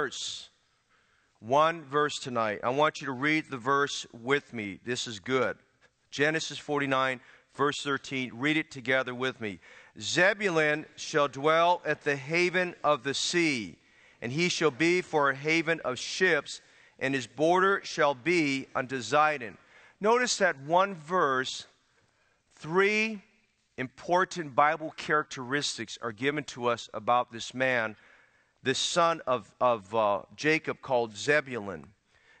verse. One verse tonight. I want you to read the verse with me. This is good. Genesis 49, verse 13. Read it together with me. Zebulun shall dwell at the haven of the sea, and he shall be for a haven of ships, and his border shall be unto Zidon. Notice that one verse, three important Bible characteristics are given to us about this man, this son of, of uh, Jacob called Zebulun.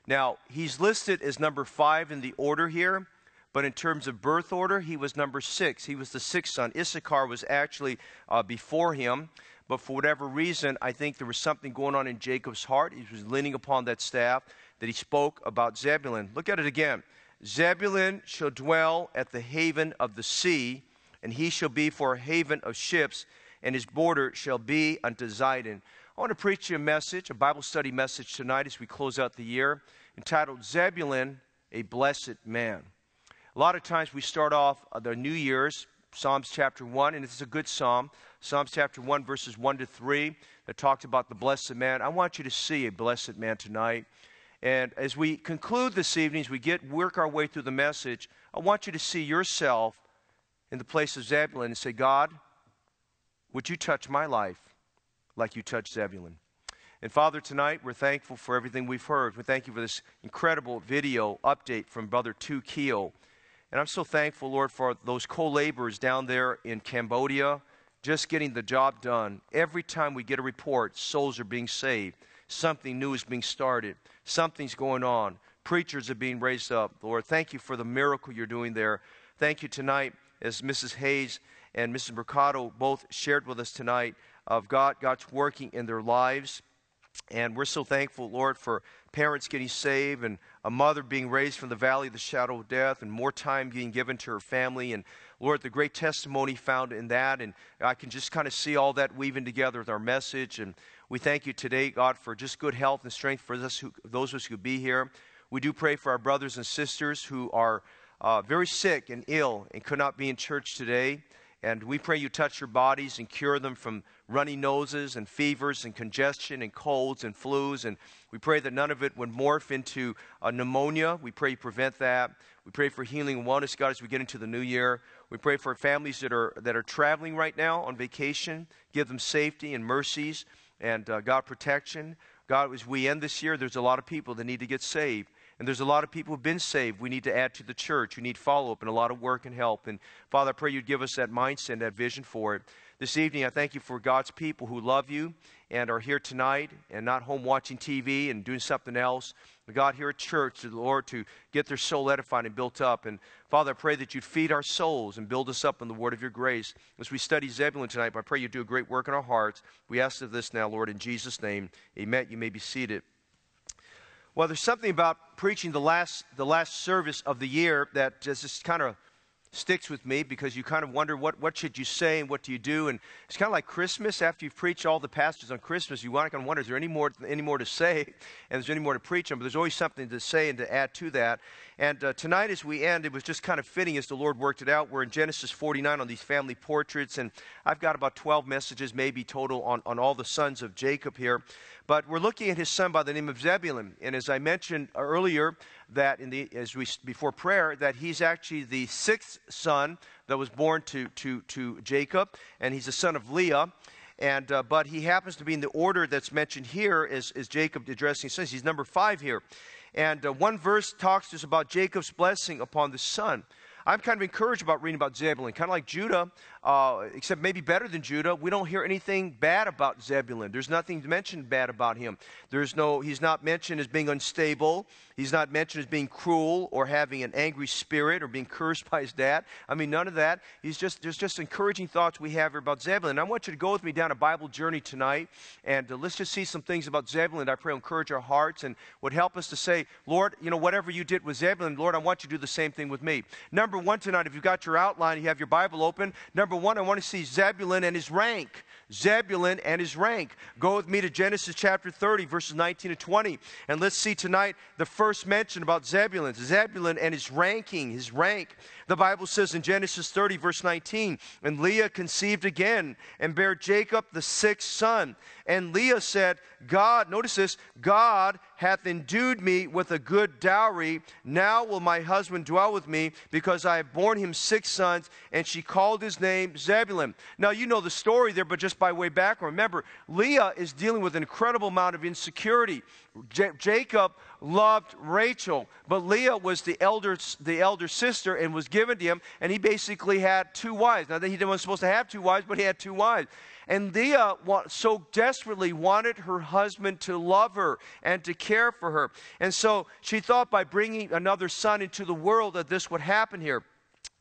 Now, he's listed as number five in the order here. But in terms of birth order, he was number six. He was the sixth son. Issachar was actually uh, before him. But for whatever reason, I think there was something going on in Jacob's heart. He was leaning upon that staff that he spoke about Zebulun. Look at it again. Zebulun shall dwell at the haven of the sea, and he shall be for a haven of ships, and his border shall be unto Zidon. I want to preach you a message, a Bible study message tonight as we close out the year, entitled Zebulun, a Blessed Man. A lot of times we start off the New Year's, Psalms chapter 1, and it's a good psalm. Psalms chapter 1, verses 1 to 3, that talks about the blessed man. I want you to see a blessed man tonight. And as we conclude this evening, as we get work our way through the message, I want you to see yourself in the place of Zebulun and say, God, would you touch my life like you touched Zebulun? And Father, tonight we're thankful for everything we've heard. We thank you for this incredible video update from Brother Tu Keo. And I'm so thankful, Lord, for those co laborers down there in Cambodia just getting the job done. Every time we get a report, souls are being saved, something new is being started, something's going on, preachers are being raised up. Lord, thank you for the miracle you're doing there. Thank you tonight, as Mrs. Hayes and Mrs. Mercado both shared with us tonight, of God, God's working in their lives. And we're so thankful, Lord, for parents getting saved and a mother being raised from the valley of the shadow of death and more time being given to her family. And Lord, the great testimony found in that. And I can just kind of see all that weaving together with our message. And we thank you today, God, for just good health and strength for us who, those of us who be here. We do pray for our brothers and sisters who are uh, very sick and ill and could not be in church today. And we pray you touch your bodies and cure them from runny noses and fevers and congestion and colds and flus. And we pray that none of it would morph into uh, pneumonia. We pray you prevent that. We pray for healing and wellness, God, as we get into the new year. We pray for families that are, that are traveling right now on vacation. Give them safety and mercies and, uh, God, protection. God, as we end this year, there's a lot of people that need to get saved. And there's a lot of people who've been saved. We need to add to the church. We need follow up and a lot of work and help. And Father, I pray you'd give us that mindset that vision for it. This evening, I thank you for God's people who love you and are here tonight and not home watching TV and doing something else. But God, here at church, to the Lord, to get their soul edified and built up. And Father, I pray that you'd feed our souls and build us up in the word of your grace. As we study Zebulun tonight, I pray you do a great work in our hearts. We ask of this now, Lord, in Jesus' name. Amen. You may be seated. Well, there's something about preaching the last, the last service of the year that just kind of sticks with me because you kind of wonder what, what should you say and what do you do? And it's kind of like christmas. After you've preached all the passages on christmas you want to kind of wonder is there any more, any more to say? And is there any more to preach on? But there's always something to say and to add to that and uh, tonight as we end it was just kind of fitting as the lord worked it out. We're in genesis 49 on these family portraits and i've got about 12 messages maybe total on, on all the sons of jacob here. But we're looking at his son by the name of zebulun. And as i mentioned earlier that in the, as we, before prayer, that he's actually the sixth son that was born to, to, to Jacob, and he's the son of Leah. And, uh, but he happens to be in the order that's mentioned here as, as Jacob addressing his sons. He's number five here. And uh, one verse talks to us about Jacob's blessing upon the son. I'm kind of encouraged about reading about Zebulun, kind of like Judah, uh, except maybe better than Judah. We don't hear anything bad about Zebulun. There's nothing mentioned bad about him. There's no, he's not mentioned as being unstable. He's not mentioned as being cruel or having an angry spirit or being cursed by his dad. I mean, none of that. He's just, there's just encouraging thoughts we have here about Zebulun. I want you to go with me down a Bible journey tonight, and uh, let's just see some things about Zebulun I pray encourage our hearts and would help us to say, Lord, you know, whatever you did with Zebulun, Lord, I want you to do the same thing with me. Number one tonight, if you've got your outline, you have your Bible open. Number one, I want to see Zebulun and his rank. Zebulun and his rank. Go with me to Genesis chapter 30, verses 19 to 20. And let's see tonight the first mention about Zebulun. Zebulun and his ranking, his rank. The Bible says in Genesis 30, verse 19, and Leah conceived again and bare Jacob the sixth son. And Leah said, God, notice this, God hath endued me with a good dowry. Now will my husband dwell with me, because I have borne him six sons. And she called his name Zebulun. Now, you know the story there, but just by way back, remember, Leah is dealing with an incredible amount of insecurity. J- Jacob loved Rachel, but Leah was the elder, the elder sister and was given to him, and he basically had two wives. Now, he wasn't supposed to have two wives, but he had two wives. And Leah so desperately wanted her husband to love her and to care for her. And so she thought by bringing another son into the world that this would happen here.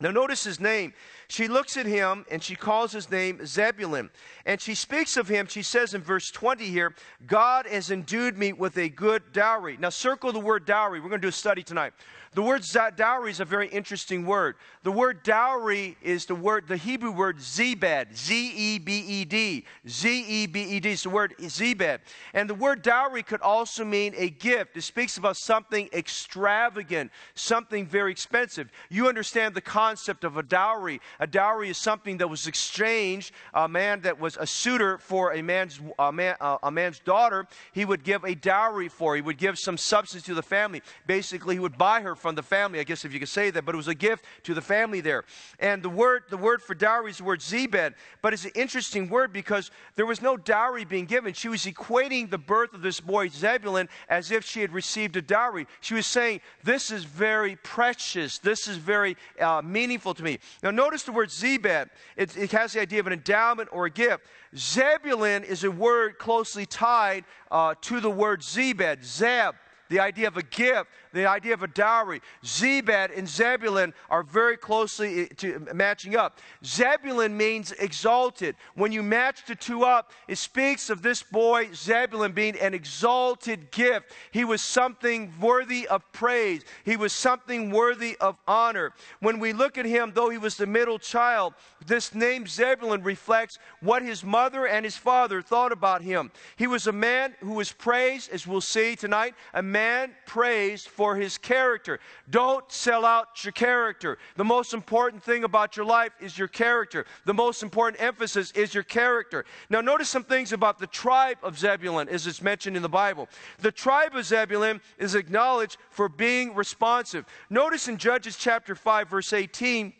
Now, notice his name. She looks at him and she calls his name Zebulun. And she speaks of him, she says in verse 20 here, God has endued me with a good dowry. Now, circle the word dowry. We're going to do a study tonight. The word dowry is a very interesting word. The word dowry is the word, the Hebrew word zebed, Z E B E D. Z E B E D is the word zebed. And the word dowry could also mean a gift. It speaks about something extravagant, something very expensive. You understand the concept of a dowry. A dowry is something that was exchanged, a man that was a suitor for a man's, a, man, a man's daughter, he would give a dowry for. He would give some substance to the family. Basically, he would buy her from the family, I guess if you could say that, but it was a gift to the family there. And the word, the word for dowry is the word zebed, but it's an interesting word because there was no dowry being given. She was equating the birth of this boy Zebulun as if she had received a dowry. She was saying, This is very precious. This is very uh, meaningful to me. Now, notice the word zebed. It, it has the idea of an endowment or a gift. Zebulun is a word closely tied uh, to the word zebed, zeb the idea of a gift, the idea of a dowry. Zebed and Zebulun are very closely eh, to, matching up. Zebulun means exalted. When you match the two up, it speaks of this boy, Zebulun, being an exalted gift. He was something worthy of praise, he was something worthy of honor. When we look at him, though he was the middle child, this name Zebulun reflects what his mother and his father thought about him. He was a man who was praised, as we'll see tonight, a man praised for his character. Don't sell out your character. The most important thing about your life is your character. The most important emphasis is your character. Now, notice some things about the tribe of Zebulun as it's mentioned in the Bible. The tribe of Zebulun is acknowledged for being responsive. Notice in Judges chapter 5, verse 18,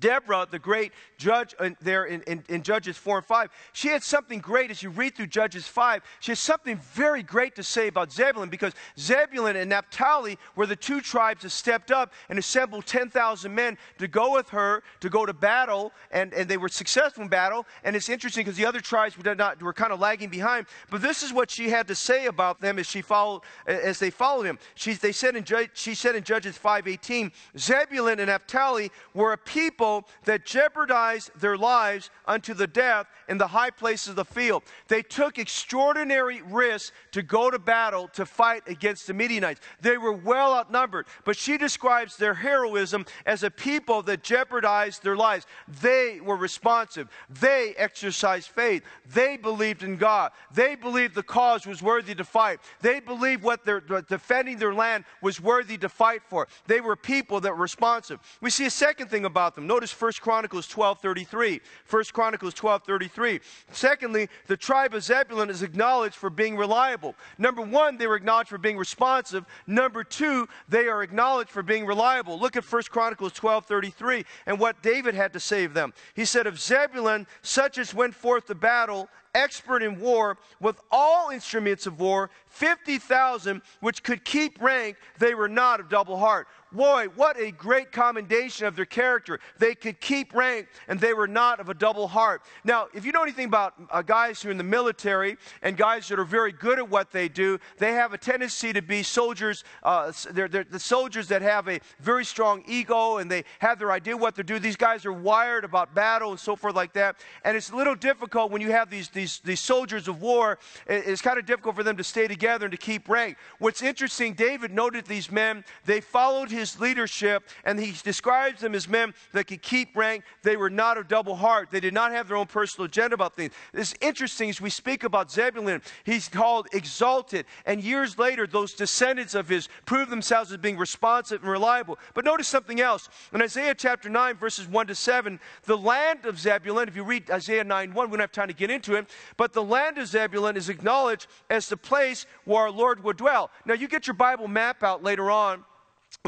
Deborah, the great judge uh, there in, in, in, Judges 4 and 5, she had something great as you read through Judges 5. She has something very great to say about Zebulun because Zebulun and Naphtali were the two tribes that stepped up and assembled 10,000 men to go with her to go to battle, and, and they were successful in battle. And it's interesting because the other tribes were, not, were kind of lagging behind. But this is what she had to say about them as she followed, as they followed him. She, they said in, she said in Judges 5:18, Zebulun and Naphtali were a people people that jeopardized their lives unto the death in the high places of the field. They took extraordinary risks to go to battle to fight against the Midianites. They were well outnumbered, but she describes their heroism as a people that jeopardized their lives. They were responsive. They exercised faith. They believed in God. They believed the cause was worthy to fight. They believed what they're defending their land was worthy to fight for. They were people that were responsive. We see a second thing about them. Notice 1 Chronicles 12:33. 1 Chronicles 12:33. Secondly, the tribe of Zebulun is acknowledged for being reliable. Number 1, they were acknowledged for being responsive. Number 2, they are acknowledged for being reliable. Look at 1 Chronicles 12:33 and what David had to say of them. He said of Zebulun, such as went forth to battle expert in war, with all instruments of war, 50,000 which could keep rank, they were not of double heart. Boy, what a great commendation of their character. They could keep rank and they were not of a double heart. Now, if you know anything about uh, guys who are in the military and guys that are very good at what they do, they have a tendency to be soldiers. Uh, they're, they're the soldiers that have a very strong ego and they have their idea what they're doing. These guys are wired about battle and so forth like that. And it's a little difficult when you have these, these these, these soldiers of war, it's kind of difficult for them to stay together and to keep rank. What's interesting, David noted these men, they followed his leadership, and he describes them as men that could keep rank. They were not of double heart. They did not have their own personal agenda about things. It's interesting as we speak about Zebulun, he's called exalted. And years later, those descendants of his prove themselves as being responsive and reliable. But notice something else. In Isaiah chapter 9, verses 1 to 7, the land of Zebulun, if you read Isaiah 9 1, we don't have time to get into it, but the land of Zebulun is acknowledged as the place where our Lord would dwell. Now, you get your Bible map out later on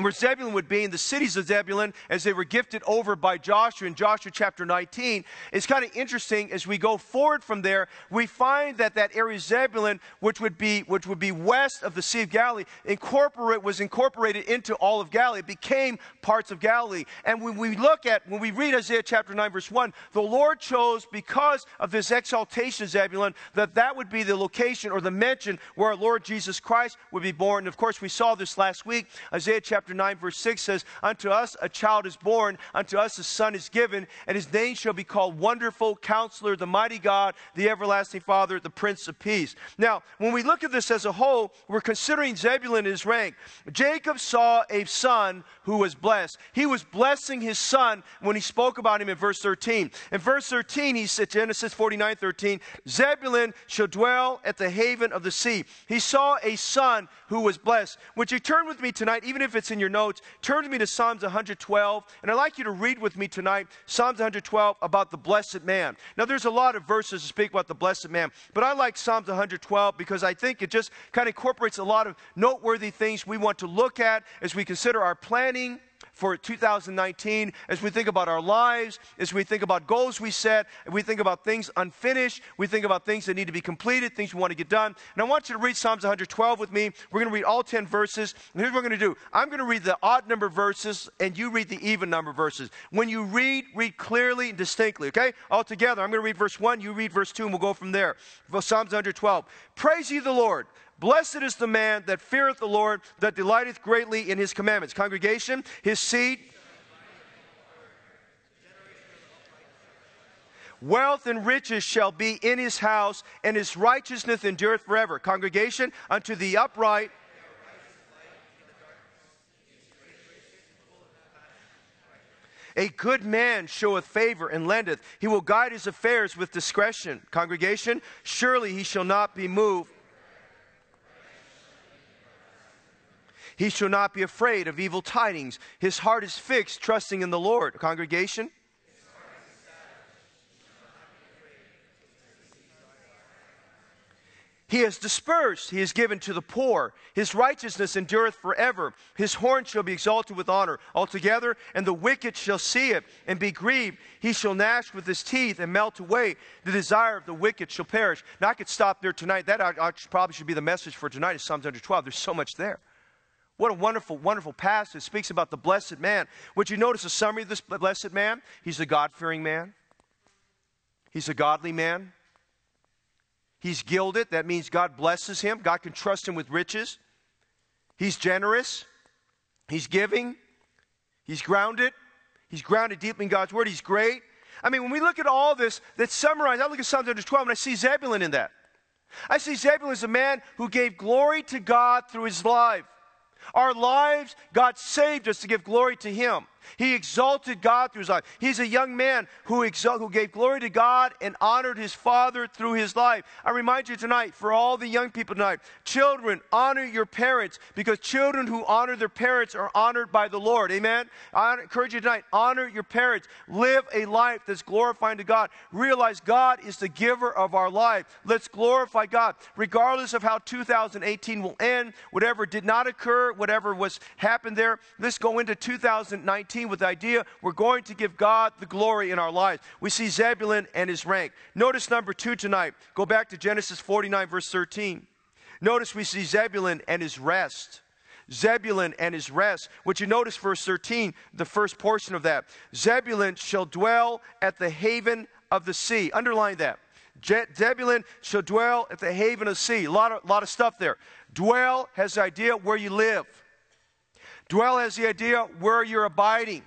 where Zebulun would be in the cities of Zebulun as they were gifted over by Joshua in Joshua chapter 19. It's kind of interesting as we go forward from there, we find that that area Zebulun, which would be, which would be west of the Sea of Galilee, incorporate, was incorporated into all of Galilee. It became parts of Galilee. And when we look at, when we read Isaiah chapter 9 verse 1, the Lord chose because of this exaltation of Zebulun that that would be the location or the mention where our Lord Jesus Christ would be born. And of course, we saw this last week. Isaiah chapter chapter 9, verse 6 says, Unto us a child is born, unto us a son is given, and his name shall be called Wonderful Counselor, the Mighty God, the Everlasting Father, the Prince of Peace. Now, when we look at this as a whole, we're considering Zebulun his rank. Jacob saw a son who was blessed. He was blessing his son when he spoke about him in verse 13. In verse 13, he said, Genesis 49 13, Zebulun shall dwell at the haven of the sea. He saw a son who was blessed. Would you turn with me tonight, even if it's in in your notes, turn with me to Psalms 112. And I'd like you to read with me tonight Psalms 112 about the blessed man. Now, there's a lot of verses to speak about the blessed man, but I like Psalms 112 because I think it just kind of incorporates a lot of noteworthy things we want to look at as we consider our planning for 2019 as we think about our lives, as we think about goals we set, we think about things unfinished, we think about things that need to be completed, things we want to get done. And I want you to read Psalms 112 with me. We're going to read all 10 verses. And here's what we're going to do I'm going to read the odd number verses, and you read the even number verses. When you read, read clearly and distinctly, okay? All together. I'm going to read verse 1, you read verse 2, and we'll go from there. Psalms 112. Praise ye the Lord. Blessed is the man that feareth the Lord, that delighteth greatly in his commandments. Congregation, his seed. Wealth and riches shall be in his house, and his righteousness endureth forever. Congregation, unto the upright. A good man showeth favor and lendeth. He will guide his affairs with discretion. Congregation, surely he shall not be moved. He shall not be afraid of evil tidings. His heart is fixed, trusting in the Lord. Congregation? He has dispersed, he has given to the poor. His righteousness endureth forever. His horn shall be exalted with honor altogether, and the wicked shall see it and be grieved. He shall gnash with his teeth and melt away. The desire of the wicked shall perish. Now, I could stop there tonight. That probably should be the message for tonight, is Psalms 112. There's so much there. What a wonderful, wonderful passage. It speaks about the blessed man. Would you notice a summary of this blessed man? He's a God fearing man, he's a godly man. He's gilded. That means God blesses him. God can trust him with riches. He's generous. He's giving. He's grounded. He's grounded deeply in God's word. He's great. I mean, when we look at all this that's summarized, I look at Psalm 12 and I see Zebulun in that. I see Zebulun as a man who gave glory to God through his life. Our lives, God saved us to give glory to Him. He exalted God through his life. He's a young man who, who gave glory to God and honored his father through his life. I remind you tonight, for all the young people tonight, children, honor your parents because children who honor their parents are honored by the Lord. Amen? I encourage you tonight, honor your parents. Live a life that's glorifying to God. Realize God is the giver of our life. Let's glorify God. Regardless of how 2018 will end, whatever did not occur, whatever was happened there, let's go into 2019 with the idea we're going to give God the glory in our lives. We see Zebulun and his rank. Notice number two tonight. Go back to Genesis 49, verse 13. Notice we see Zebulun and his rest. Zebulun and his rest. Would you notice verse 13, the first portion of that? Zebulun shall dwell at the haven of the sea. Underline that. Je- Zebulun shall dwell at the haven of the sea. A lot of, lot of stuff there. Dwell has the idea where you live. Dwell has the idea where you're abiding.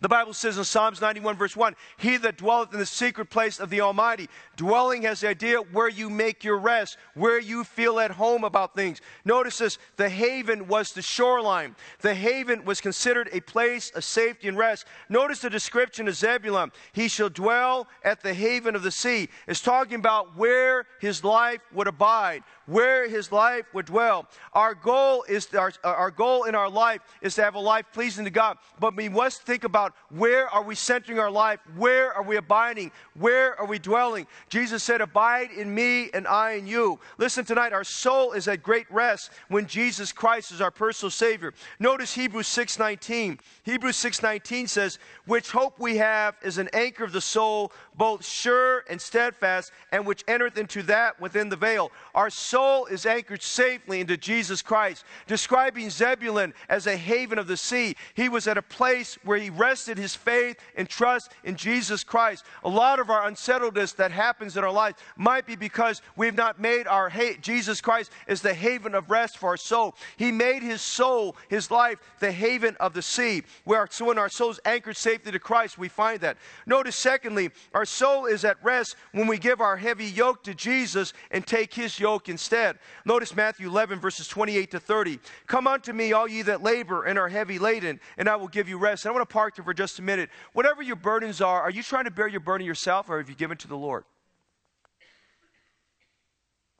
The Bible says in Psalms 91, verse 1, He that dwelleth in the secret place of the Almighty. Dwelling has the idea where you make your rest, where you feel at home about things. Notice this the haven was the shoreline. The haven was considered a place of safety and rest. Notice the description of Zebulun. He shall dwell at the haven of the sea. It's talking about where his life would abide, where his life would dwell. Our goal is our, our goal in our life is to have a life pleasing to God. But we must think about where are we centering our life? Where are we abiding? Where are we dwelling? Jesus said, Abide in me and I in you. Listen tonight, our soul is at great rest when Jesus Christ is our personal Savior. Notice Hebrews 6:19. Hebrews 6:19 says, Which hope we have is an anchor of the soul, both sure and steadfast, and which entereth into that within the veil. Our soul is anchored safely into Jesus Christ. Describing Zebulun as a haven of the sea, he was at a place where he rested his faith and trust in Jesus Christ. A lot of our unsettledness that happens in our life might be because we've not made our ha- Jesus Christ is the haven of rest for our soul. He made his soul, his life, the haven of the sea. Where so when our soul's anchored safely to Christ, we find that. Notice, secondly, our soul is at rest when we give our heavy yoke to Jesus and take his yoke instead. Notice Matthew 11, verses 28 to 30. Come unto me, all ye that labor and are heavy laden, and I will give you rest. And I want to park there for just a minute. Whatever your burdens are, are you trying to bear your burden yourself or have you given to the Lord?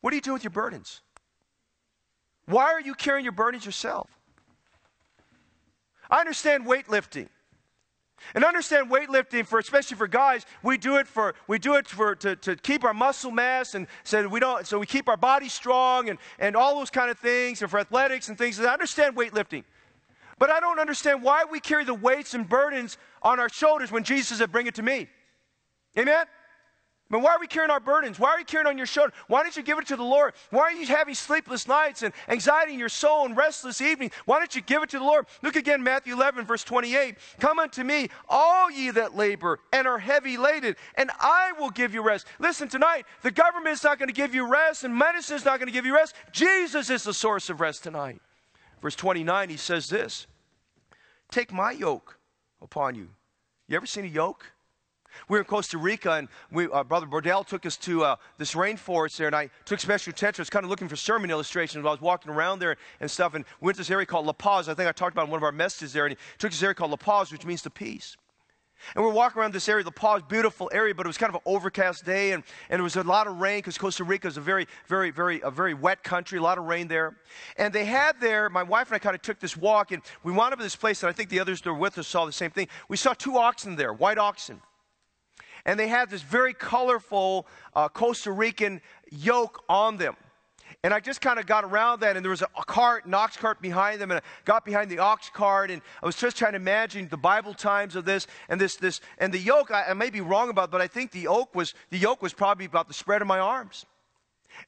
What do you do with your burdens? Why are you carrying your burdens yourself? I understand weightlifting. And understand weightlifting for especially for guys, we do it for we do it for to, to keep our muscle mass and so we don't so we keep our body strong and, and all those kind of things and for athletics and things. I understand weightlifting. But I don't understand why we carry the weights and burdens on our shoulders when Jesus said, Bring it to me. Amen? But why are we carrying our burdens? Why are you carrying on your shoulder? Why don't you give it to the Lord? Why are you having sleepless nights and anxiety in your soul and restless evenings? Why don't you give it to the Lord? Look again, Matthew 11, verse 28. Come unto me, all ye that labor and are heavy laden, and I will give you rest. Listen, tonight, the government is not going to give you rest, and medicine is not going to give you rest. Jesus is the source of rest tonight. Verse 29, he says this Take my yoke upon you. You ever seen a yoke? We were in Costa Rica, and we, uh, Brother Bordell took us to uh, this rainforest there, and I took special attention. I was kind of looking for sermon illustrations while I was walking around there and stuff, and we went to this area called La Paz. I think I talked about in one of our messages there, and he took this area called La Paz, which means the peace. And we're walking around this area, La Paz, beautiful area, but it was kind of an overcast day, and, and there was a lot of rain because Costa Rica is a very, very, very, a very wet country, a lot of rain there. And they had there, my wife and I kind of took this walk, and we wound up at this place, and I think the others that were with us saw the same thing. We saw two oxen there, white oxen and they had this very colorful uh, Costa Rican yoke on them. And I just kind of got around that, and there was a, a, cart, an ox cart behind them, and I got behind the ox cart, and I was just trying to imagine the Bible times of this, and this, this, and the yoke. I, I may be wrong about, it, but I think the yoke was the yoke was probably about the spread of my arms.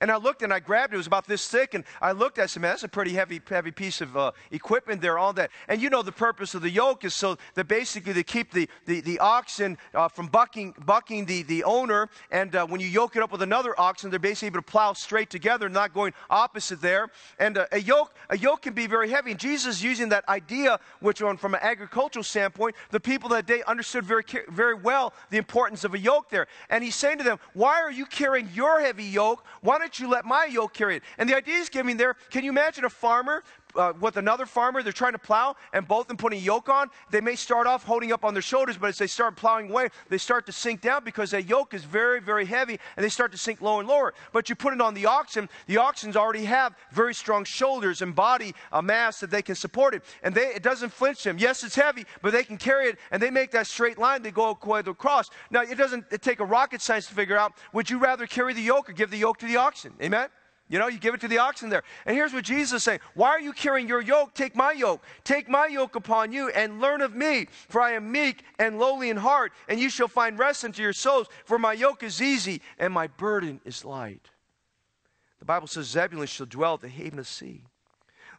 And I looked and I grabbed it. It was about this thick. And I looked. I said, man, that's a pretty heavy, heavy piece of uh, equipment there, all that. And you know, the purpose of the yoke is so that basically they keep the, the, the oxen uh, from bucking, bucking the, the owner. And uh, when you yoke it up with another oxen, they're basically able to plow straight together, not going opposite there. And uh, a, yoke, a yoke can be very heavy. And Jesus using that idea, which on, from an agricultural standpoint, the people that day understood very, very well the importance of a yoke there. And he's saying to them, why are you carrying your heavy yoke? Why don't you let my yoke carry it? And the idea is giving there, can you imagine a farmer uh, with another farmer, they're trying to plow, and both of them putting a yoke on. They may start off holding up on their shoulders, but as they start plowing away, they start to sink down because that yoke is very, very heavy, and they start to sink lower and lower. But you put it on the oxen, the oxens already have very strong shoulders and body uh, mass that they can support it, and they, it doesn't flinch them. Yes, it's heavy, but they can carry it, and they make that straight line. They go across. Now, it doesn't it take a rocket science to figure out. Would you rather carry the yoke or give the yoke to the oxen? Amen. You know, you give it to the oxen there. And here's what Jesus is saying Why are you carrying your yoke? Take my yoke. Take my yoke upon you and learn of me, for I am meek and lowly in heart, and you shall find rest unto your souls. For my yoke is easy and my burden is light. The Bible says Zebulun shall dwell at the haven of the sea.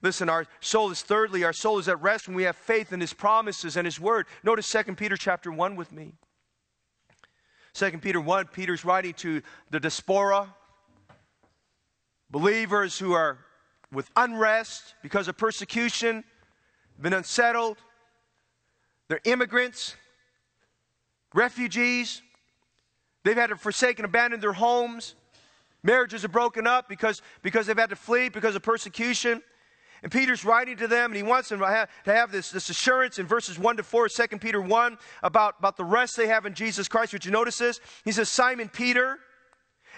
Listen, our soul is thirdly, our soul is at rest when we have faith in his promises and his word. Notice 2 Peter chapter 1 with me. 2 Peter 1, Peter's writing to the diaspora, believers who are with unrest because of persecution, been unsettled. They're immigrants, refugees. They've had to forsake and abandon their homes. Marriages are broken up because, because they've had to flee because of persecution. And Peter's writing to them, and he wants them to have, this, this assurance in verses 1 to 4, 2 Peter 1, about, about the rest they have in Jesus Christ. Would you notice this? He says, Simon Peter,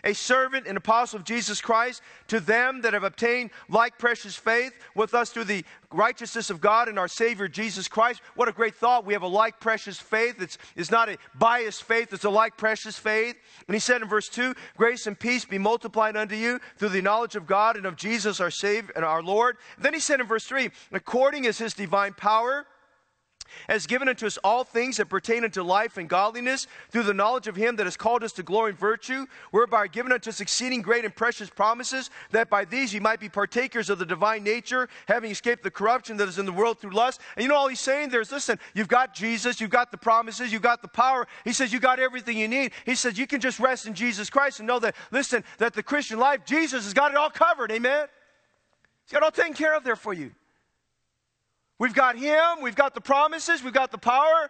a servant and apostle of Jesus Christ, to them that have obtained like precious faith with us through the righteousness of God and our Savior Jesus Christ. What a great thought. We have a like precious faith. It's, it's not a biased faith, it's a like precious faith. And he said in verse 2 Grace and peace be multiplied unto you through the knowledge of God and of Jesus our Savior and our Lord. then he said in verse 3 According as his divine power, has given unto us all things that pertain unto life and godliness through the knowledge of him that has called us to glory and virtue, whereby are given unto us exceeding great and precious promises, that by these ye might be partakers of the divine nature, having escaped the corruption that is in the world through lust. And you know all he's saying there is listen, you've got Jesus, you've got the promises, you've got the power. He says you got everything you need. He says you can just rest in Jesus Christ and know that, listen, that the Christian life, Jesus has got it all covered. Amen? He's got it all taken care of there for you. We've got Him, we've got the promises, we've got the power,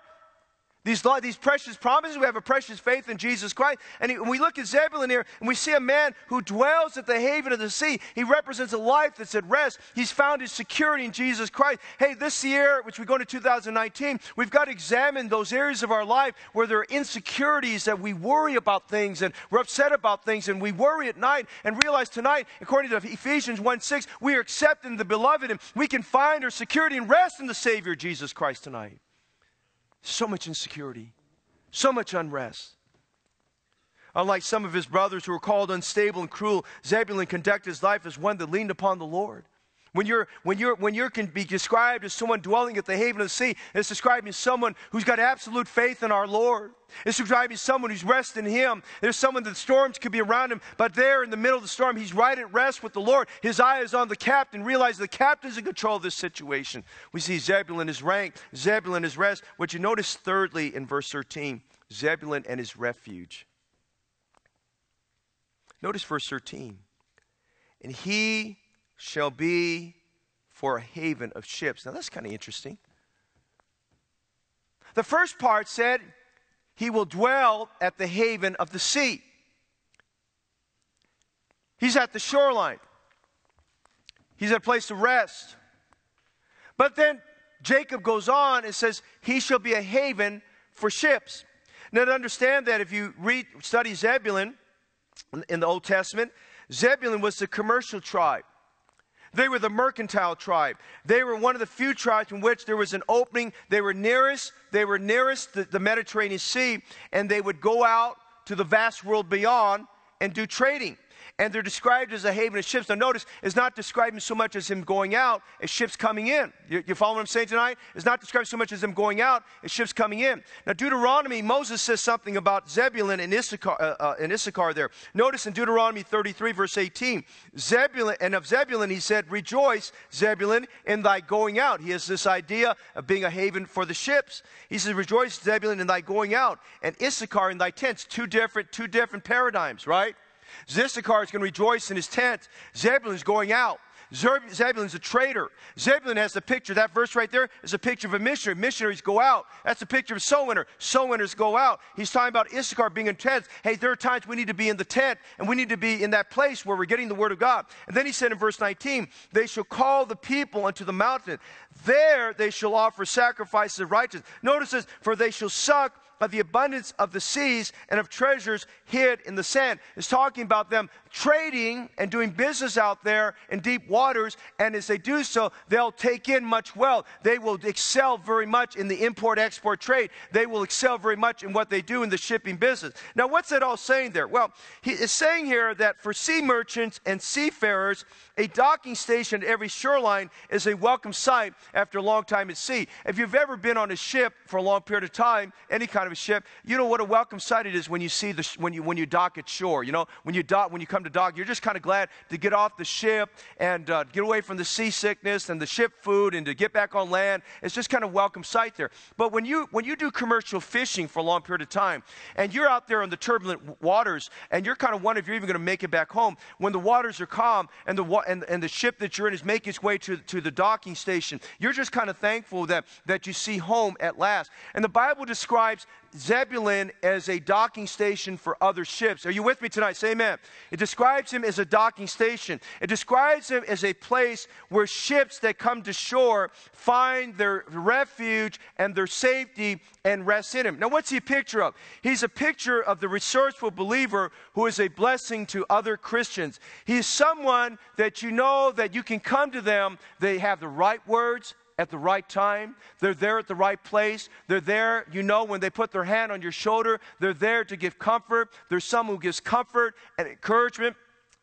these, these precious promises. We have a precious faith in Jesus Christ. And he, we look at Zebulun here and we see a man who dwells at the haven of the sea. He represents a life that's at rest. He's found his security in Jesus Christ. Hey, this year, which we go into 2019, we've got to examine those areas of our life where there are insecurities that we worry about things and we're upset about things and we worry at night and realize tonight, according to Ephesians 1 6, we are accepting the beloved and we can find our security and rest in the Savior Jesus Christ tonight. So much insecurity, so much unrest. Unlike some of his brothers who were called unstable and cruel, Zebulun conducted his life as one that leaned upon the Lord. When you're, when you're, when you're can be described as someone dwelling at the haven of the sea, it's describing someone who's got absolute faith in our Lord. It's describing someone who's resting in Him. There's someone that storms could be around him, but there in the middle of the storm, he's right at rest with the Lord. His eye is on the captain, realizes the captain's in control of this situation. We see Zebulun is rank, Zebulun is rest. What you notice thirdly in verse 13, Zebulun and his refuge. Notice verse 13. And he shall be for a haven of ships. Now that's kind of interesting. The first part said, He will dwell at the haven of the sea. He's at the shoreline, he's at a place to rest. But then Jacob goes on and says, He shall be a haven for ships. Now, to understand that, if you read, study Zebulun in the Old Testament, Zebulun was the commercial tribe. They were the mercantile tribe. They were one of the few tribes in which there was an opening. They were nearest, they were nearest the, the Mediterranean Sea, and they would go out to the vast world beyond and do trading and they're described as a haven of ships. Now, notice, it's not describing so much as him going out as ships coming in. You, you follow what I'm saying tonight? It's not described so much as him going out as ships coming in. Now, Deuteronomy, Moses says something about Zebulun and Issachar, uh, uh, and Issachar there. Notice in Deuteronomy 33, verse 18, Zebulun, and of Zebulun he said, Rejoice, Zebulun, in thy going out. He has this idea of being a haven for the ships. He says, Rejoice, Zebulun, in thy going out, and Issachar in thy tents. Two different, two different paradigms, right? Issachar is going to rejoice in his tent. Zebulun is going out. Zebulun's a trader. Zebulun has the picture. That verse right there is a picture of a missionary. Missionaries go out. That's a picture of a soul winner. Soul winners go out. He's talking about Issachar being in tents. Hey, there are times we need to be in the tent and we need to be in that place where we're getting the word of God. And then he said in verse 19, they shall call the people unto the mountain. There they shall offer sacrifices of righteousness. Notice this, for they shall suck of the abundance of the seas and of treasures hid in the sand. It's talking about them trading and doing business out there in deep waters. And as they do so, they'll take in much wealth. They will excel very much in the import export trade. They will excel very much in what they do in the shipping business. Now, what's that all saying there? Well, he is saying here that for sea merchants and seafarers, a docking station at every shoreline is a welcome sight after a long time at sea. If you've ever been on a ship for a long period of time, any kind of a ship, you know what a welcome sight it is when you see the when you when you dock at shore. You know, when you dock when you come to dock, you're just kind of glad to get off the ship and uh, get away from the seasickness and the ship food and to get back on land. It's just kind of welcome sight there. But when you when you do commercial fishing for a long period of time and you're out there on the turbulent waters and you're kind of wondering if you're even going to make it back home, when the waters are calm and the and, and the ship that you're in is making its way to, to the docking station, you're just kind of thankful that, that you see home at last. And the Bible describes Zebulun as a docking station for other ships. Are you with me tonight? Say amen. It describes him as a docking station. It describes him as a place where ships that come to shore find their refuge and their safety and rest in him. Now, what's he a picture of? He's a picture of the resourceful believer who is a blessing to other Christians. He's someone that you know that you can come to them, they have the right words, at the right time. They're there at the right place. They're there, you know, when they put their hand on your shoulder, they're there to give comfort. There's someone who gives comfort and encouragement.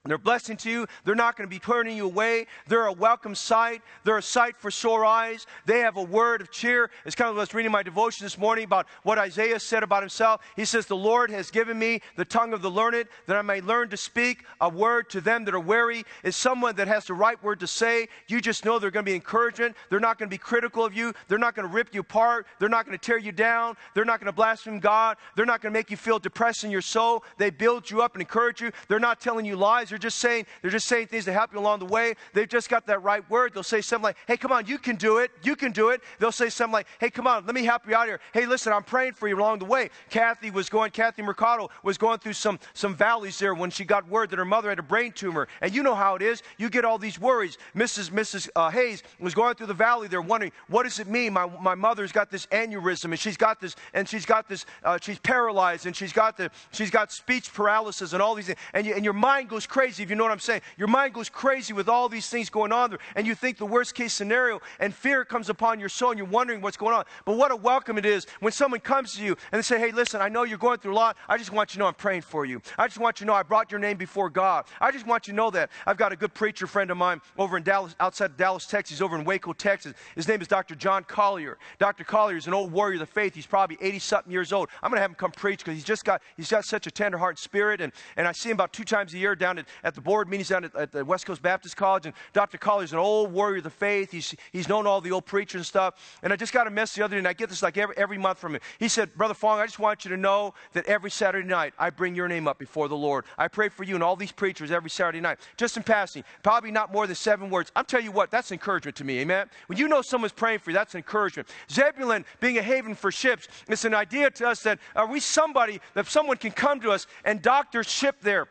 They're blessing to you. They're not going to be turning you away. They're a welcome sight. They're a sight for sore eyes. They have a word of cheer. It's kind of like I was reading my devotion this morning about what Isaiah said about himself. He says, The Lord has given me the tongue of the learned that I may learn to speak a word to them that are weary. Is someone that has the right word to say. You just know they're going to be encouragement. They're not going to be critical of you. They're not going to rip you apart. They're not going to tear you down. They're not going to blaspheme God. They're not going to make you feel depressed in your soul. They build you up and encourage you. They're not telling you lies. They're just saying, they're just saying things to help you along the way. They've just got that right word. They'll say something like, hey, come on, you can do it. You can do it. They'll say something like, hey, come on, let me help you out here. Hey, listen, I'm praying for you along the way. Kathy was going, Kathy Mercado was going through some, some valleys there when she got word that her mother had a brain tumor. And you know how it is. You get all these worries. Mrs. Mrs. Uh, Hayes was going through the valley there wondering, what does it mean? My, my mother's got this aneurysm and she's got this, and she's got this, uh, she's paralyzed and she's got the, she's got speech paralysis and all these things. And, you, and your mind goes crazy if you know what I'm saying. Your mind goes crazy with all these things going on there, and you think the worst case scenario, and fear comes upon your soul, and you're wondering what's going on. But what a welcome it is when someone comes to you and they say, Hey, listen, I know you're going through a lot. I just want you to know I'm praying for you. I just want you to know I brought your name before God. I just want you to know that. I've got a good preacher friend of mine over in Dallas, outside of Dallas, Texas. He's over in Waco, Texas. His name is Dr. John Collier. Dr. Collier is an old warrior of the faith. He's probably 80 something years old. I'm going to have him come preach because he's just got, he's got such a tender heart and spirit. And, and I see him about two times a year down at, at the board meetings down at, at the West Coast Baptist College. And Dr. Collier's an old warrior of the faith. He's, he's known all the old preachers and stuff. And I just got a message the other day, and I get this like every, every month from him. He said, Brother Fong, I just want you to know that every Saturday night I bring your name up before the Lord. I pray for you and all these preachers every Saturday night. Just in passing, probably not more than seven words. I'm telling you what, that's encouragement to me, amen? When you know someone's praying for you, that's encouragement. Zebulun being a haven for ships, it's an idea to us that are we somebody that someone can come to us and dock their ship there?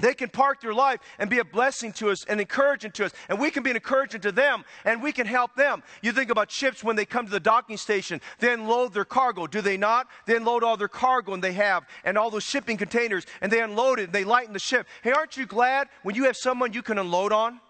They can park their life and be a blessing to us and encouragement to us. And we can be an encouragement to them and we can help them. You think about ships when they come to the docking station, they unload their cargo, do they not? They unload all their cargo and they have and all those shipping containers and they unload it and they lighten the ship. Hey, aren't you glad when you have someone you can unload on?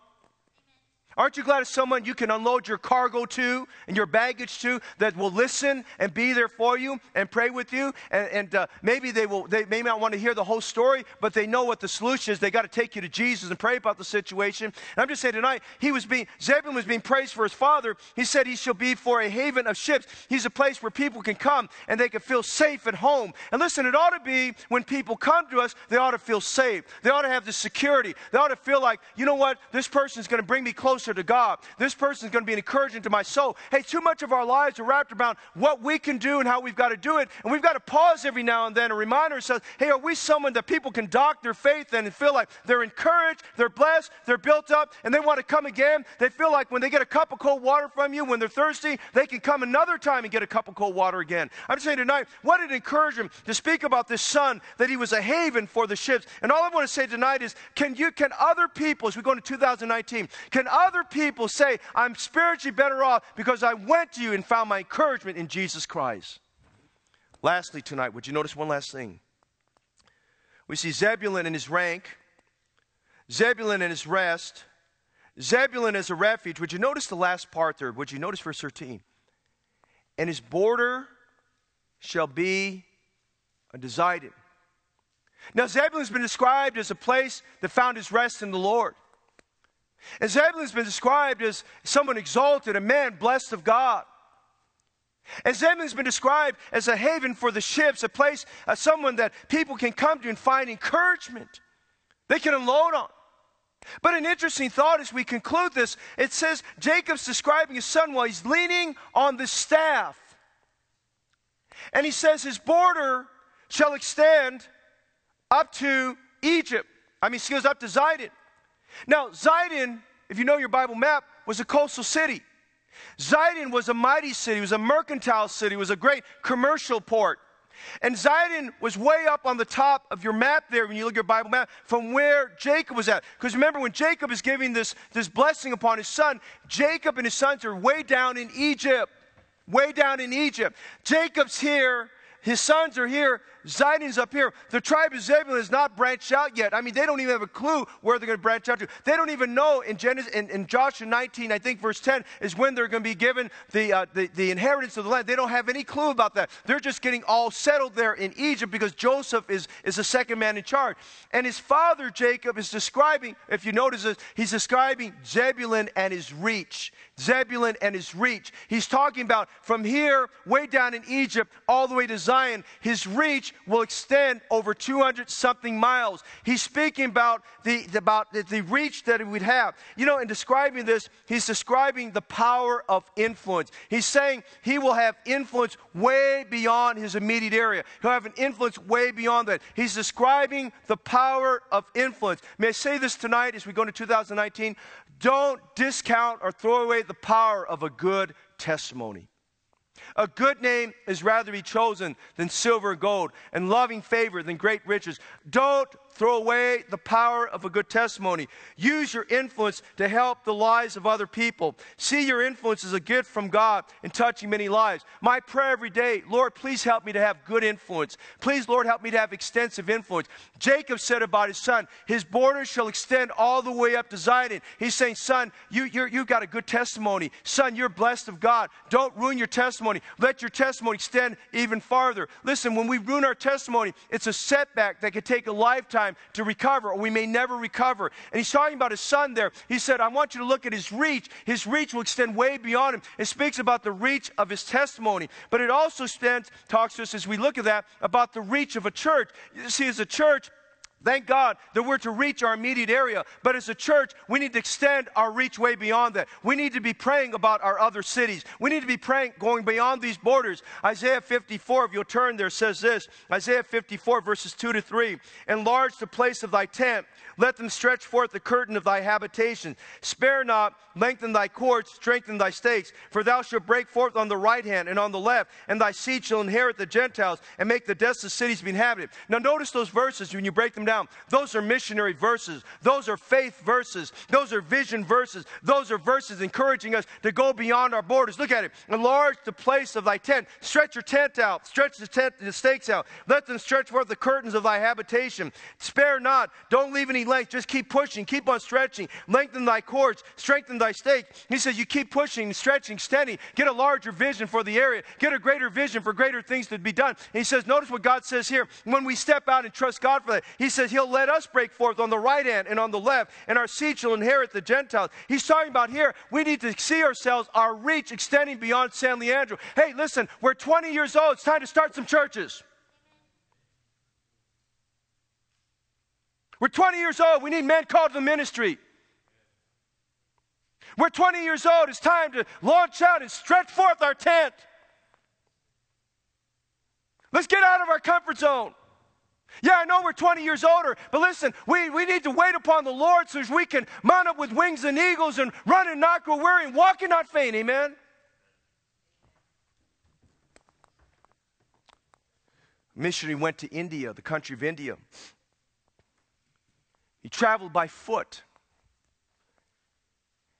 Aren't you glad it's someone you can unload your cargo to and your baggage to that will listen and be there for you and pray with you? And, and uh, maybe they will. They may not want to hear the whole story, but they know what the solution is. They got to take you to Jesus and pray about the situation. And I'm just saying tonight, he was being Zebulun was being praised for his father. He said he shall be for a haven of ships. He's a place where people can come and they can feel safe at home. And listen, it ought to be when people come to us, they ought to feel safe. They ought to have the security. They ought to feel like, you know what, this person is going to bring me closer to God. This person is going to be an encouragement to my soul. Hey, too much of our lives are wrapped around what we can do and how we've got to do it. And we've got to pause every now and then and remind ourselves hey, are we someone that people can dock their faith in and feel like they're encouraged, they're blessed, they're built up, and they want to come again? They feel like when they get a cup of cold water from you, when they're thirsty, they can come another time and get a cup of cold water again. I'm saying tonight, what an encouragement to speak about this son, that he was a haven for the ships. And all I want to say tonight is can you, can other people, as we go into 2019, can other other people say, I'm spiritually better off because I went to you and found my encouragement in Jesus Christ. Lastly, tonight, would you notice one last thing? We see Zebulun in his rank, Zebulun in his rest, Zebulun as a refuge. Would you notice the last part there? Would you notice verse 13? And his border shall be unto Zidon. Now, Zebulun's been described as a place that found his rest in the Lord. And Zebulun's been described as someone exalted, a man blessed of God. And Zebulun's been described as a haven for the ships, a place, uh, someone that people can come to and find encouragement. They can unload on. But an interesting thought as we conclude this, it says Jacob's describing his son while he's leaning on the staff. And he says his border shall extend up to Egypt. I mean, he goes up to Zidon. Now, Zidon, if you know your Bible map, was a coastal city. Zidon was a mighty city, it was a mercantile city, it was a great commercial port. And Zidon was way up on the top of your map there when you look at your Bible map from where Jacob was at. Because remember, when Jacob is giving this, this blessing upon his son, Jacob and his sons are way down in Egypt. Way down in Egypt. Jacob's here, his sons are here, Zidon's up here. The tribe of Zebulun has not branched out yet. I mean, they don't even have a clue where they're going to branch out to. They don't even know in Genesis, in, in Joshua 19, I think verse 10 is when they're going to be given the, uh, the, the inheritance of the land. They don't have any clue about that. They're just getting all settled there in Egypt because Joseph is, is the second man in charge. And his father, Jacob, is describing, if you notice this, he's describing Zebulun and his reach. Zebulun and his reach. He's talking about from here, way down in Egypt, all the way to Zidon, his reach will extend over 200 something miles. He's speaking about the, about the, reach that he would have. You know, in describing this, he's describing the power of influence. He's saying he will have influence way beyond his immediate area. He'll have an influence way beyond that. He's describing the power of influence. May I say this tonight as we go into 2019? Don't discount or throw away the power of a good testimony. A good name is rather be chosen than silver and gold, and loving favor than great riches. Don't throw away the power of a good testimony. Use your influence to help the lives of other people. See your influence as a gift from God in touching many lives. My prayer every day, Lord, please help me to have good influence. Please, Lord, help me to have extensive influence. Jacob said about his son, his borders shall extend all the way up to Zidon. He's saying, son, you, you have got a good testimony. Son, you're blessed of God. Don't ruin your testimony. Let your testimony extend even farther. Listen, when we ruin our testimony, it's a setback that could take a lifetime time to recover, or we may never recover. And he's talking about his son there. He said, I want you to look at his reach. His reach will extend way beyond him. It speaks about the reach of his testimony. But it also stands, talks to us as we look at that about the reach of a church. You see, as a church, Thank God that we're to reach our immediate area. But as a church, we need to extend our reach way beyond that. We need to be praying about our other cities. We need to be praying, going beyond these borders. Isaiah 54, if you'll turn there, says this Isaiah 54, verses 2 to 3 Enlarge the place of thy tent. Let them stretch forth the curtain of thy habitation. Spare not, lengthen thy cords, strengthen thy stakes. For thou shalt break forth on the right hand and on the left, and thy seed shall inherit the Gentiles and make the desolate cities be inhabited. Now, notice those verses when you break them down. Those are missionary verses. Those are faith verses. Those are vision verses. Those are verses encouraging us to go beyond our borders. Look at it. Enlarge the place of thy tent. Stretch your tent out. Stretch the tent, the stakes out. Let them stretch forth the curtains of thy habitation. Spare not. Don't leave any length. Just keep pushing. Keep on stretching. Lengthen thy cords. Strengthen thy stake. He says you keep pushing, stretching, extending. Get a larger vision for the area. Get a greater vision for greater things to be done. And he says, notice what God says here. When we step out and trust God for that, he says he'll let us break forth on the right hand and on the left, and our seed shall inherit the Gentiles. He's talking about here, we need to see ourselves, our reach extending beyond San Leandro. Hey, listen, we're 20 years old. It's time to start some churches. We're 20 years old. We need men called to the ministry. We're 20 years old. It's time to launch out and stretch forth our tent. Let's get out of our comfort zone. Yeah, I know we're 20 years older, but listen, we, we need to wait upon the Lord so we can mount up with wings and eagles and run and not grow weary and walk and not faint. Amen? missionary went to India, the country of India. He traveled by foot.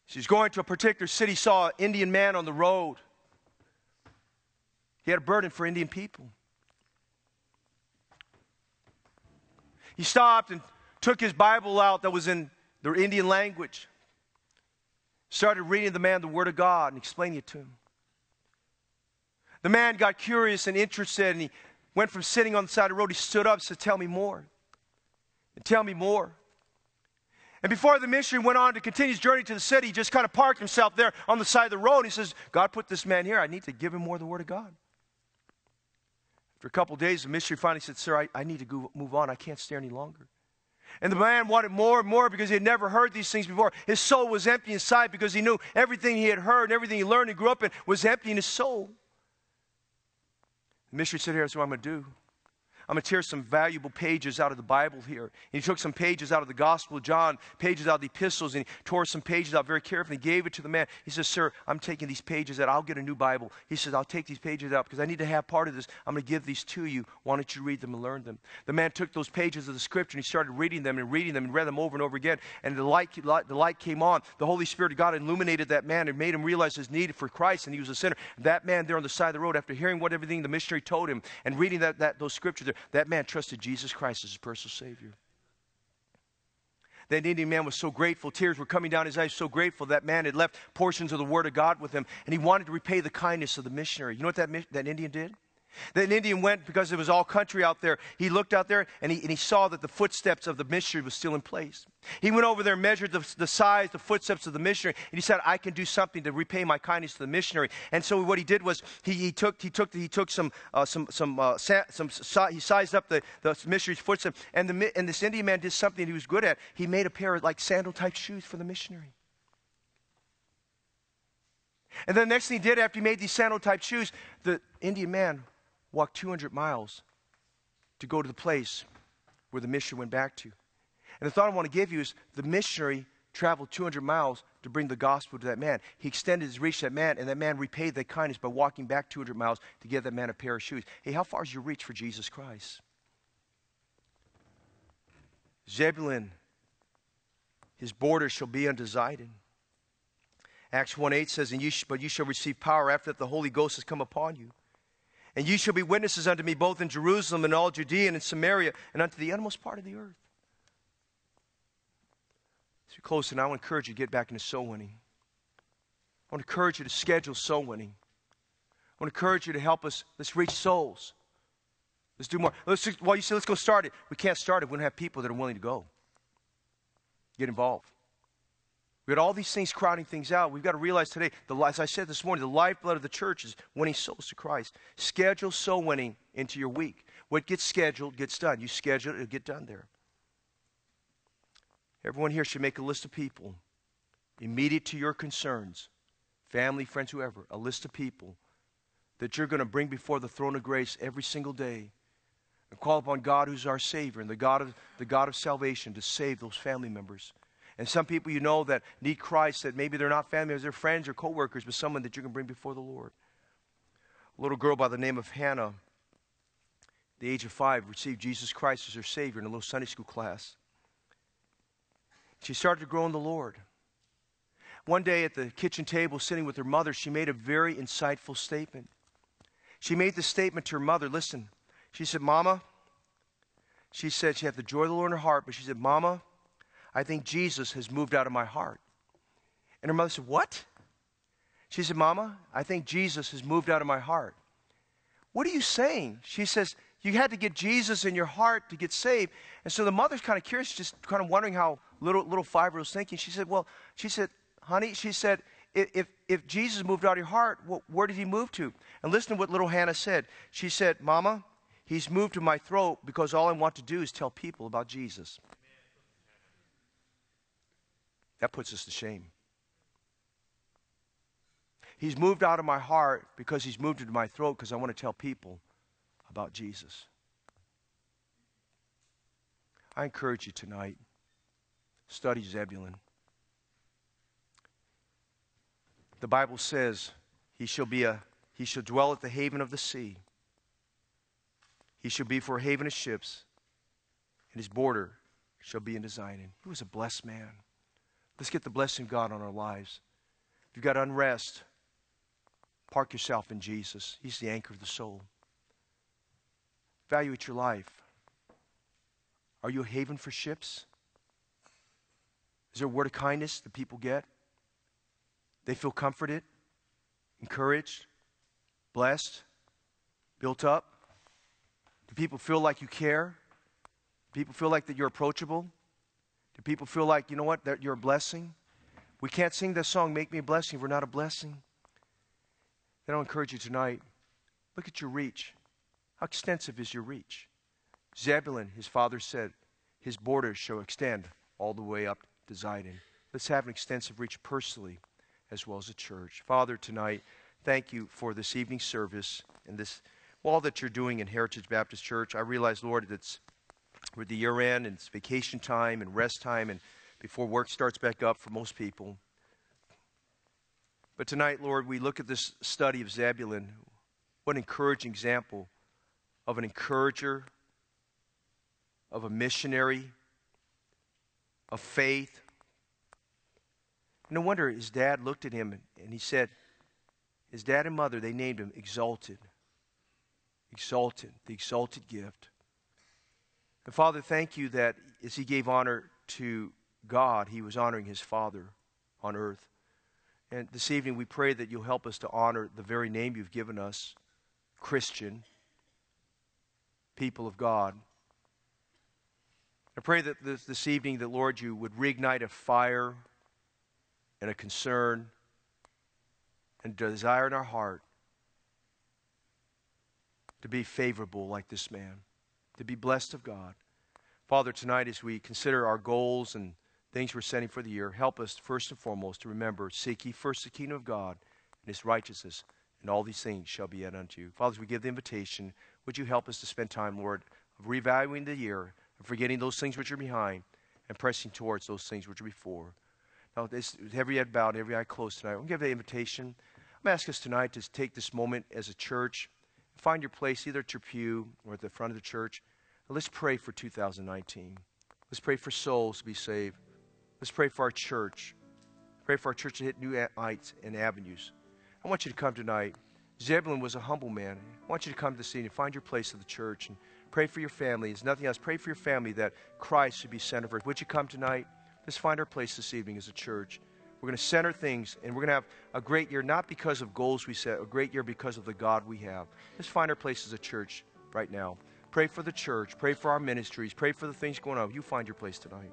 He's going to a particular city, saw an Indian man on the road. He had a burden for Indian people. He stopped and took his Bible out that was in the Indian language. Started reading the man the Word of God and explaining it to him. The man got curious and interested, and he went from sitting on the side of the road, he stood up and said, Tell me more. And tell me more. And before the missionary went on to continue his journey to the city, he just kind of parked himself there on the side of the road. He says, God put this man here. I need to give him more of the Word of God. After a couple days, the missionary finally said, Sir, I, I need to go, move on. I can't stay any longer. And the man wanted more and more because he had never heard these things before. His soul was empty inside because he knew everything he had heard and everything he learned and grew up in was empty in his soul. The missionary said, Here's what I'm going to do I'm going to tear some valuable pages out of the Bible here. And he took some pages out of the Gospel of John, pages out of the epistles, and he tore some pages out very carefully and gave it to the man. He says, Sir, I'm taking these pages out. I'll get a new Bible. He says, I'll take these pages out because I need to have part of this. I'm going to give these to you. Why don't you read them and learn them? The man took those pages of the scripture and he started reading them and reading them and read them over and over again. And the light, the light came on. The Holy Spirit of God illuminated that man and made him realize his need for Christ and he was a sinner. That man there on the side of the road, after hearing what everything the missionary told him and reading that, that those scriptures there, that man trusted Jesus Christ as his personal Savior. That Indian man was so grateful. Tears were coming down his eyes, so grateful that man had left portions of the Word of God with him, and he wanted to repay the kindness of the missionary. You know what that, that Indian did? That an Indian went because it was all country out there. He looked out there and he, and he saw that the footsteps of the missionary was still in place. He went over there and measured the, the size, the footsteps of the missionary, and he said, I can do something to repay my kindness to the missionary. And so what he did was he, he took, he took, he took some, uh, some, some, uh, sa- some he sized up the, the missionary's footsteps, and, the, and this Indian man did something he was good at. He made a pair of like sandal type shoes for the missionary. And then the next thing he did after he made these sandal type shoes, the Indian man walked 200 miles to go to the place where the missionary went back to. And the thought I want to give you is the missionary traveled 200 miles to bring the gospel to that man. He extended his reach to that man, and that man repaid that kindness by walking back 200 miles to give that man a pair of shoes. Hey, how far is your reach for Jesus Christ? Zebulun, his border shall be Zidon. Acts 1 8 says, and you sh- But you shall receive power after that the Holy Ghost has come upon you. And ye shall be witnesses unto me both in Jerusalem and all Judea and in Samaria and unto the uttermost part of the earth. As we close tonight, I want to encourage you to get back into soul winning. I want to encourage you to schedule soul winning. I want to encourage you to help us. Let's reach souls. Let's do more. Let's, well, you say, let's go start it. We can't start it. We don't have people that are willing to go. Get involved. We got all these things crowding things out. We've got to realize today, the, as I said this morning, the lifeblood of the church is winning souls to Christ. Schedule soul winning into your week. What gets scheduled gets done. You schedule it, it'll get done there. Everyone here should make a list of people immediate to your concerns, family, friends, whoever, a list of people that you're going to bring before the throne of grace every single day and call upon God who's our Savior and the God of, the God of salvation to save those family members. And some people you know that need Christ, that maybe they're not family members, they're friends or coworkers, but someone that you can bring before the Lord. A little girl by the name of Hannah, the age of five, received Jesus Christ as her Savior in a little Sunday school class. She started to grow in the Lord. One day at the kitchen table, sitting with her mother, she made a very insightful statement. She made the statement to her mother listen, she said, Mama, she said she had the joy of the Lord in her heart, but she said, Mama, I think Jesus has moved out of my heart. And her mother said, What? She said, Mama, I think Jesus has moved out of my heart. What are you saying? She says, You had to get Jesus in your heart to get saved. And so the mother's kind of curious, just kind of wondering how little, little year was thinking. She said, Well, she said, Honey, she said, if, if Jesus moved out of your heart, well, where did he move to? And listen to what little Hannah said. She said, Mama, he's moved to my throat because all I want to do is tell people about Jesus. That puts us to shame. He's moved out of my heart because he's moved into my throat because I want to tell people about Jesus. I encourage you tonight study Zebulun. The Bible says he shall be a he shall dwell at the haven of the sea. He shall be for a haven of ships, and his border shall be in Zidon. He was a blessed man. Let's get the blessing of God on our lives. If you've got unrest, park yourself in Jesus. He's the anchor of the soul. Evaluate your life. Are you a haven for ships? Is there a word of kindness that people get? They feel comforted, encouraged, blessed, built up? Do people feel like you care? Do people feel like that you're approachable? Do people feel like, you know what, that you're a blessing? We can't sing the song, Make Me a Blessing, if we're not a blessing. Then I'll encourage you tonight look at your reach. How extensive is your reach? Zebulun, his father said, his borders shall extend all the way up to Zidon. Let's have an extensive reach personally as well as a church. Father, tonight, thank you for this evening service and this all that you're doing in Heritage Baptist Church. I realize, Lord, that it's we're the year end and it's vacation time and rest time and before work starts back up for most people. But tonight, Lord, we look at this study of Zebulun. What an encouraging example of an encourager, of a missionary, of faith. No wonder his dad looked at him and he said, his dad and mother, they named him Exalted. Exalted, the exalted gift. And Father, thank you that as he gave honor to God, he was honoring his Father on earth. And this evening, we pray that you'll help us to honor the very name you've given us Christian, people of God. I pray that this, this evening, that Lord, you would reignite a fire and a concern and desire in our heart to be favorable like this man, to be blessed of God. Father, tonight as we consider our goals and things we're setting for the year, help us first and foremost to remember seek ye first the kingdom of God and his righteousness, and all these things shall be added unto you. Father, as we give the invitation, would you help us to spend time, Lord, of revaluing the year and forgetting those things which are behind and pressing towards those things which are before. Now, this, every head bowed, every eye closed tonight. I'm going to give the invitation. I'm going to ask us tonight to take this moment as a church, find your place either at your pew or at the front of the church. Let's pray for 2019. Let's pray for souls to be saved. Let's pray for our church. Pray for our church to hit new heights and avenues. I want you to come tonight. Zebulun was a humble man. I want you to come this evening, find your place in the church, and pray for your family. It's nothing else. Pray for your family that Christ should be center earth. Would you come tonight? Let's find our place this evening as a church. We're going to center things, and we're going to have a great year, not because of goals we set, a great year because of the God we have. Let's find our place as a church right now. Pray for the church. Pray for our ministries. Pray for the things going on. You find your place tonight.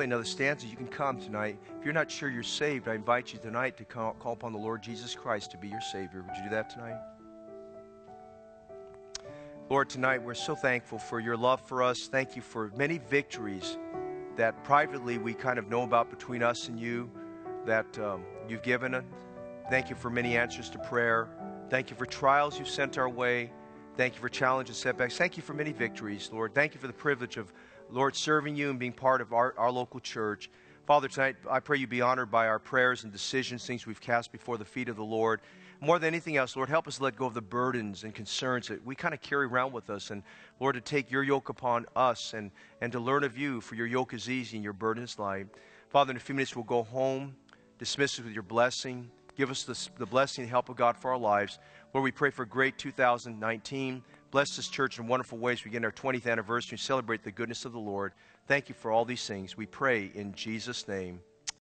Play another stanza, you can come tonight. If you're not sure you're saved, I invite you tonight to call, call upon the Lord Jesus Christ to be your Savior. Would you do that tonight? Lord, tonight we're so thankful for your love for us. Thank you for many victories that privately we kind of know about between us and you that um, you've given us. Thank you for many answers to prayer. Thank you for trials you've sent our way. Thank you for challenges, setbacks. Thank you for many victories, Lord. Thank you for the privilege of Lord, serving you and being part of our, our local church. Father, tonight I pray you be honored by our prayers and decisions, things we've cast before the feet of the Lord. More than anything else, Lord, help us let go of the burdens and concerns that we kind of carry around with us. And Lord, to take your yoke upon us and, and to learn of you, for your yoke is easy and your burden is light. Father, in a few minutes we'll go home, dismiss us with your blessing. Give us the, the blessing and help of God for our lives. Lord, we pray for great 2019. Bless this church in wonderful ways. We begin our 20th anniversary and celebrate the goodness of the Lord. Thank you for all these things. We pray in Jesus' name.